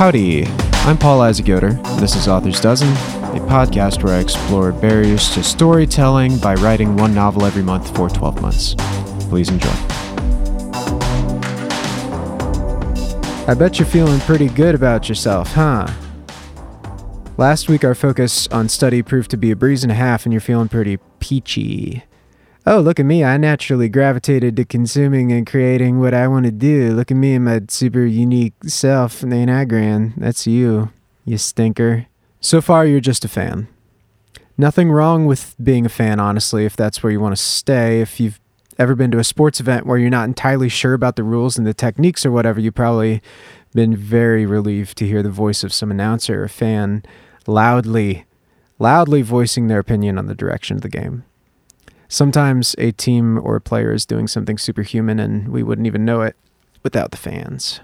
Howdy, I'm Paul Isaac Yoder. This is Author's Dozen, a podcast where I explore barriers to storytelling by writing one novel every month for 12 months. Please enjoy. I bet you're feeling pretty good about yourself, huh? Last week, our focus on study proved to be a breeze and a half, and you're feeling pretty peachy. Oh, look at me. I naturally gravitated to consuming and creating what I want to do. Look at me and my super unique self. Ain't I grand? That's you, you stinker. So far, you're just a fan. Nothing wrong with being a fan, honestly, if that's where you want to stay. If you've ever been to a sports event where you're not entirely sure about the rules and the techniques or whatever, you've probably been very relieved to hear the voice of some announcer or fan loudly, loudly voicing their opinion on the direction of the game. Sometimes a team or a player is doing something superhuman and we wouldn't even know it without the fans.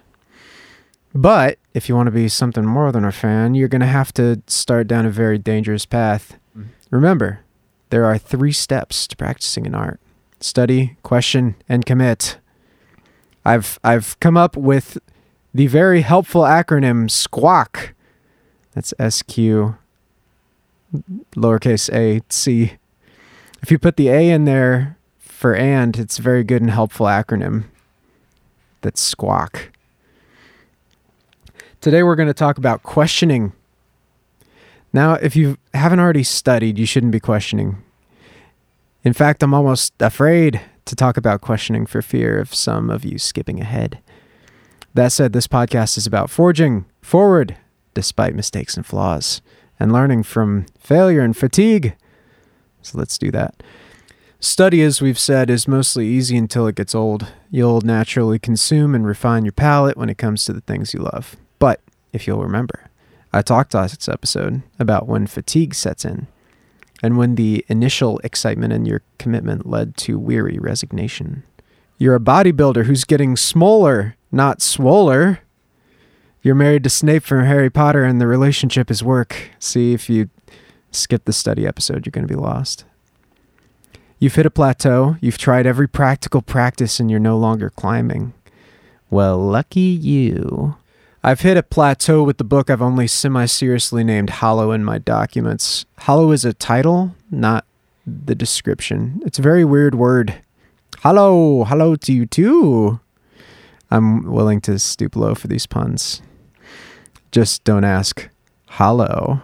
But if you want to be something more than a fan, you're going to have to start down a very dangerous path. Mm-hmm. Remember, there are three steps to practicing an art study, question, and commit. I've, I've come up with the very helpful acronym SQUAC. That's S Q lowercase a C if you put the A in there for and, it's a very good and helpful acronym. That's squawk. Today we're going to talk about questioning. Now, if you haven't already studied, you shouldn't be questioning. In fact, I'm almost afraid to talk about questioning for fear of some of you skipping ahead. That said, this podcast is about forging forward despite mistakes and flaws and learning from failure and fatigue. So let's do that. Study, as we've said, is mostly easy until it gets old. You'll naturally consume and refine your palate when it comes to the things you love. But if you'll remember, I talked last episode about when fatigue sets in and when the initial excitement and your commitment led to weary resignation. You're a bodybuilder who's getting smaller, not swoller. You're married to Snape from Harry Potter and the relationship is work. See, if you skip the study episode, you're going to be lost. You've hit a plateau, you've tried every practical practice, and you're no longer climbing. Well, lucky you. I've hit a plateau with the book I've only semi seriously named Hollow in my documents. Hollow is a title, not the description. It's a very weird word. Hello, hello to you too. I'm willing to stoop low for these puns. Just don't ask. Hollow.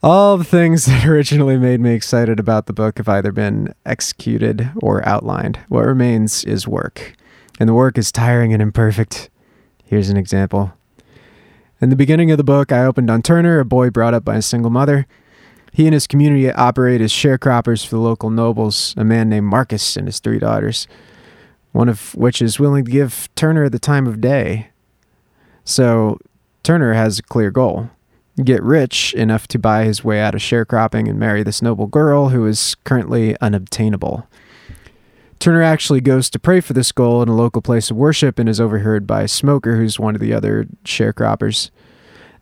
All the things that originally made me excited about the book have either been executed or outlined. What remains is work, and the work is tiring and imperfect. Here's an example. In the beginning of the book, I opened on Turner, a boy brought up by a single mother. He and his community operate as sharecroppers for the local nobles, a man named Marcus and his three daughters, one of which is willing to give Turner the time of day. So, Turner has a clear goal get rich enough to buy his way out of sharecropping and marry this noble girl who is currently unobtainable. Turner actually goes to pray for this goal in a local place of worship and is overheard by Smoker, who's one of the other sharecroppers.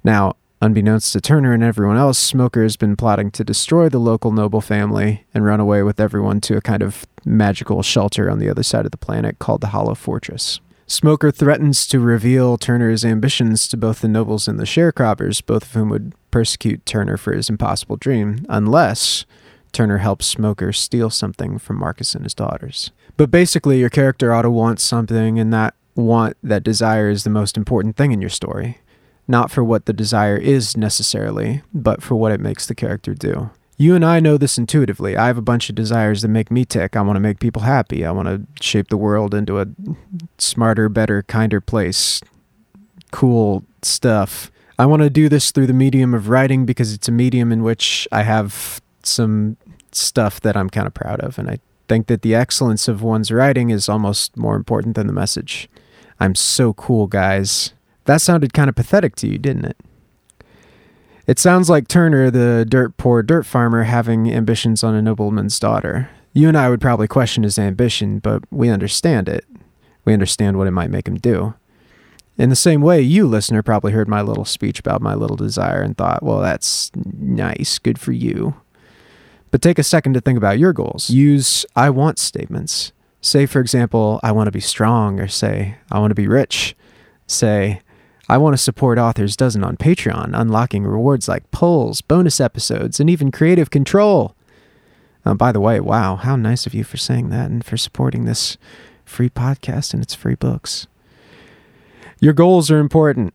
Now, unbeknownst to Turner and everyone else, Smoker has been plotting to destroy the local noble family and run away with everyone to a kind of magical shelter on the other side of the planet called the Hollow Fortress. Smoker threatens to reveal Turner's ambitions to both the nobles and the sharecroppers, both of whom would persecute Turner for his impossible dream, unless Turner helps Smoker steal something from Marcus and his daughters. But basically, your character ought to want something, and that want, that desire, is the most important thing in your story. Not for what the desire is necessarily, but for what it makes the character do. You and I know this intuitively. I have a bunch of desires that make me tick. I want to make people happy. I want to shape the world into a smarter, better, kinder place. Cool stuff. I want to do this through the medium of writing because it's a medium in which I have some stuff that I'm kind of proud of. And I think that the excellence of one's writing is almost more important than the message. I'm so cool, guys. That sounded kind of pathetic to you, didn't it? It sounds like Turner, the dirt poor dirt farmer, having ambitions on a nobleman's daughter. You and I would probably question his ambition, but we understand it. We understand what it might make him do. In the same way, you, listener, probably heard my little speech about my little desire and thought, well, that's nice, good for you. But take a second to think about your goals. Use I want statements. Say, for example, I want to be strong, or say, I want to be rich. Say, I Want to Support Author's Dozen on Patreon, unlocking rewards like polls, bonus episodes, and even creative control. Uh, by the way, wow, how nice of you for saying that and for supporting this free podcast and its free books. Your goals are important.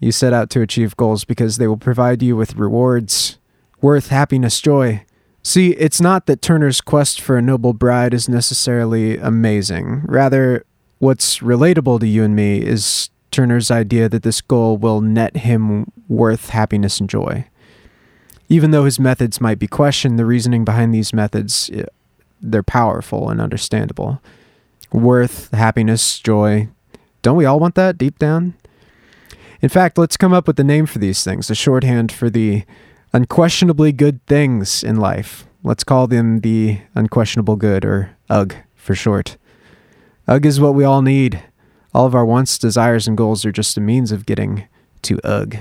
You set out to achieve goals because they will provide you with rewards, worth, happiness, joy. See, it's not that Turner's quest for a noble bride is necessarily amazing. Rather, what's relatable to you and me is Turner's idea that this goal will net him worth happiness and joy. Even though his methods might be questioned, the reasoning behind these methods eh, they're powerful and understandable. Worth, happiness, joy. Don't we all want that deep down? In fact, let's come up with a name for these things, a shorthand for the unquestionably good things in life. Let's call them the unquestionable good, or UG for short. UG is what we all need. All of our wants, desires, and goals are just a means of getting to UG.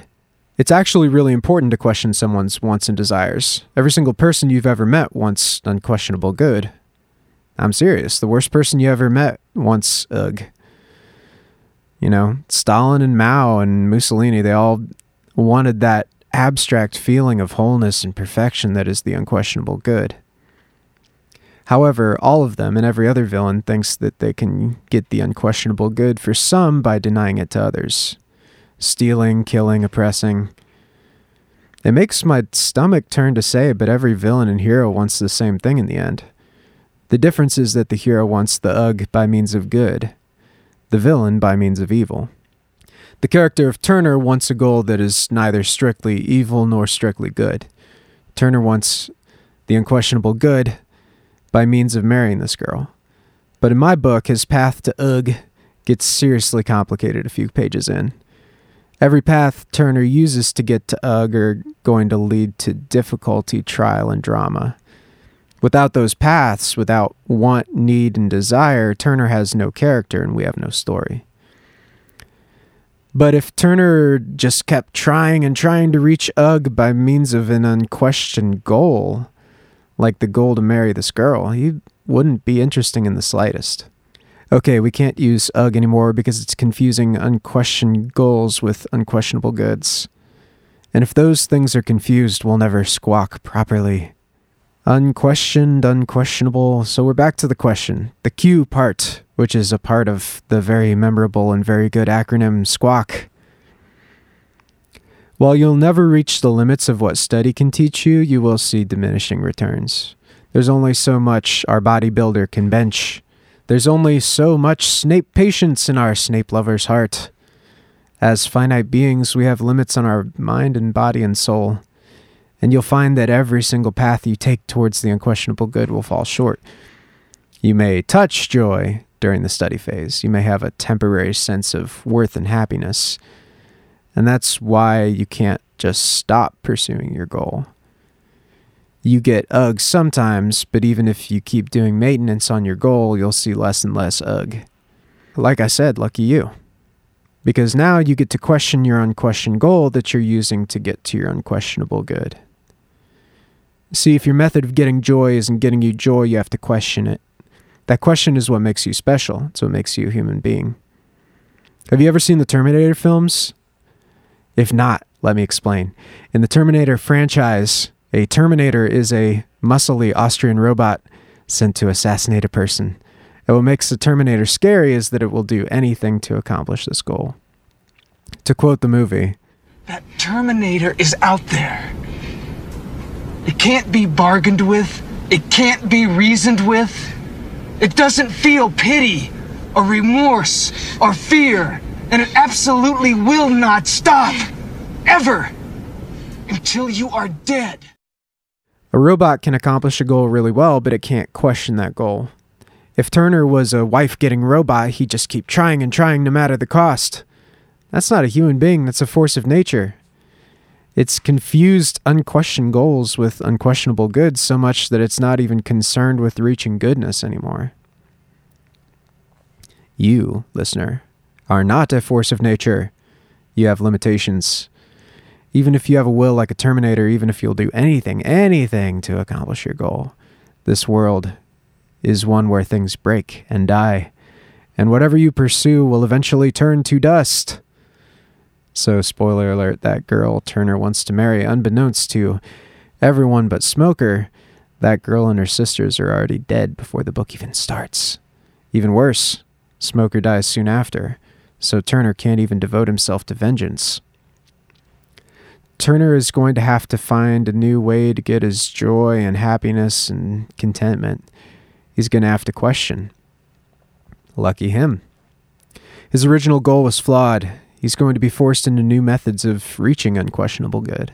It's actually really important to question someone's wants and desires. Every single person you've ever met wants unquestionable good. I'm serious. The worst person you ever met wants UG. You know, Stalin and Mao and Mussolini, they all wanted that abstract feeling of wholeness and perfection that is the unquestionable good. However, all of them and every other villain thinks that they can get the unquestionable good for some by denying it to others. Stealing, killing, oppressing. It makes my stomach turn to say, but every villain and hero wants the same thing in the end. The difference is that the hero wants the UG by means of good, the villain by means of evil. The character of Turner wants a goal that is neither strictly evil nor strictly good. Turner wants the unquestionable good by means of marrying this girl. But in my book, his path to UG gets seriously complicated a few pages in. Every path Turner uses to get to UG are going to lead to difficulty, trial, and drama. Without those paths, without want, need, and desire, Turner has no character and we have no story. But if Turner just kept trying and trying to reach UG by means of an unquestioned goal, like the goal to marry this girl, he wouldn't be interesting in the slightest. Okay, we can't use UG anymore because it's confusing unquestioned goals with unquestionable goods. And if those things are confused, we'll never squawk properly. Unquestioned, unquestionable. So we're back to the question. The Q part, which is a part of the very memorable and very good acronym SQUAWK. While you'll never reach the limits of what study can teach you, you will see diminishing returns. There's only so much our bodybuilder can bench. There's only so much Snape patience in our Snape lover's heart. As finite beings, we have limits on our mind and body and soul. And you'll find that every single path you take towards the unquestionable good will fall short. You may touch joy during the study phase. You may have a temporary sense of worth and happiness. And that's why you can't just stop pursuing your goal. You get UG sometimes, but even if you keep doing maintenance on your goal, you'll see less and less UG. Like I said, lucky you. Because now you get to question your unquestioned goal that you're using to get to your unquestionable good. See, if your method of getting joy isn't getting you joy, you have to question it. That question is what makes you special. It's what makes you a human being. Have you ever seen the Terminator films? If not, let me explain. In the Terminator franchise, a Terminator is a muscly Austrian robot sent to assassinate a person. And what makes the Terminator scary is that it will do anything to accomplish this goal. To quote the movie, That Terminator is out there. It can't be bargained with, it can't be reasoned with. It doesn't feel pity or remorse or fear and it absolutely will not stop. Ever. Until you are dead. A robot can accomplish a goal really well, but it can't question that goal. If Turner was a wife getting robot, he'd just keep trying and trying no matter the cost. That's not a human being, that's a force of nature. It's confused unquestioned goals with unquestionable goods so much that it's not even concerned with reaching goodness anymore. You, listener, are not a force of nature. You have limitations. Even if you have a will like a Terminator, even if you'll do anything, anything to accomplish your goal, this world is one where things break and die, and whatever you pursue will eventually turn to dust. So, spoiler alert, that girl Turner wants to marry, unbeknownst to everyone but Smoker, that girl and her sisters are already dead before the book even starts. Even worse, Smoker dies soon after, so Turner can't even devote himself to vengeance. Turner is going to have to find a new way to get his joy and happiness and contentment. He's going to have to question. Lucky him. His original goal was flawed. He's going to be forced into new methods of reaching unquestionable good.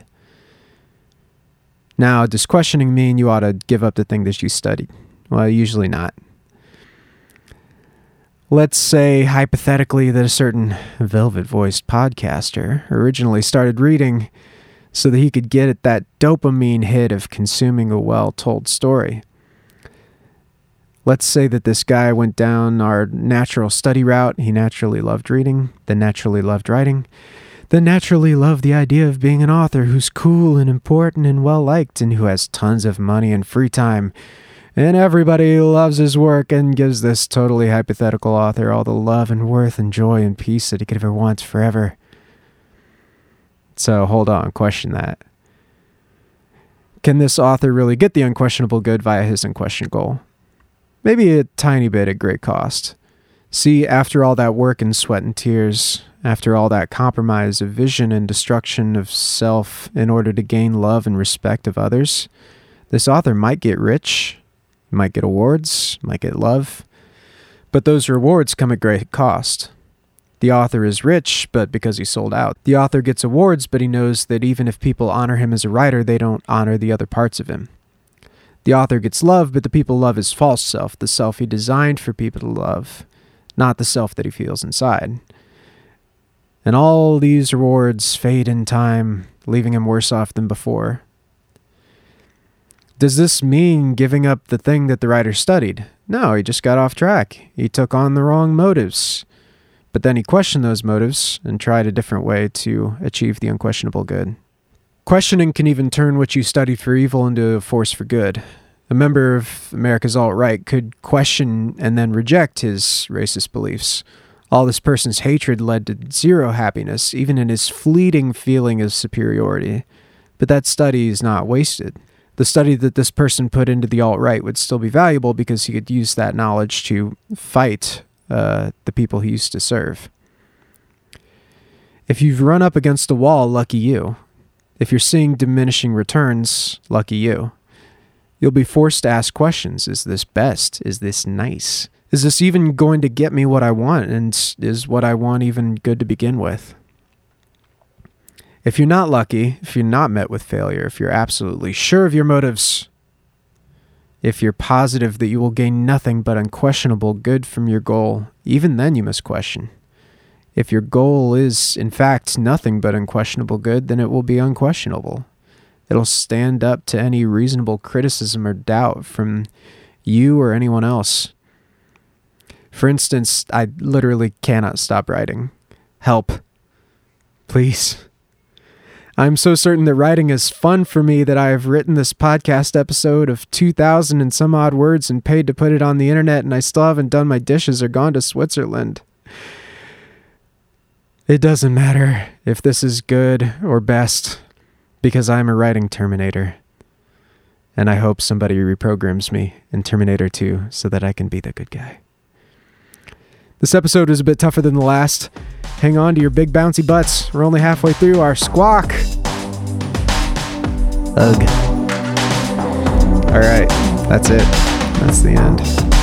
Now, does questioning mean you ought to give up the thing that you studied? Well, usually not. Let's say, hypothetically, that a certain velvet voiced podcaster originally started reading so that he could get at that dopamine hit of consuming a well told story. Let's say that this guy went down our natural study route. He naturally loved reading, then naturally loved writing, then naturally loved the idea of being an author who's cool and important and well liked and who has tons of money and free time. And everybody loves his work and gives this totally hypothetical author all the love and worth and joy and peace that he could ever want forever. So hold on, question that. Can this author really get the unquestionable good via his unquestioned goal? Maybe a tiny bit at great cost. See, after all that work and sweat and tears, after all that compromise of vision and destruction of self in order to gain love and respect of others, this author might get rich, might get awards, might get love, but those rewards come at great cost. The author is rich, but because he sold out. The author gets awards, but he knows that even if people honor him as a writer, they don't honor the other parts of him. The author gets love, but the people love his false self, the self he designed for people to love, not the self that he feels inside. And all these rewards fade in time, leaving him worse off than before. Does this mean giving up the thing that the writer studied? No, he just got off track. He took on the wrong motives. But then he questioned those motives and tried a different way to achieve the unquestionable good. Questioning can even turn what you studied for evil into a force for good. A member of America's alt right could question and then reject his racist beliefs. All this person's hatred led to zero happiness, even in his fleeting feeling of superiority. But that study is not wasted. The study that this person put into the alt right would still be valuable because he could use that knowledge to fight uh, the people he used to serve. If you've run up against a wall, lucky you. If you're seeing diminishing returns, lucky you. You'll be forced to ask questions Is this best? Is this nice? Is this even going to get me what I want? And is what I want even good to begin with? If you're not lucky, if you're not met with failure, if you're absolutely sure of your motives, if you're positive that you will gain nothing but unquestionable good from your goal, even then you must question. If your goal is, in fact, nothing but unquestionable good, then it will be unquestionable. It'll stand up to any reasonable criticism or doubt from you or anyone else. For instance, I literally cannot stop writing. Help. Please. I'm so certain that writing is fun for me that I have written this podcast episode of 2,000 and some odd words and paid to put it on the internet, and I still haven't done my dishes or gone to Switzerland. It doesn't matter if this is good or best, because I'm a writing Terminator. And I hope somebody reprograms me in Terminator 2 so that I can be the good guy. This episode is a bit tougher than the last. Hang on to your big bouncy butts. We're only halfway through our squawk. Ugh. All right, that's it. That's the end.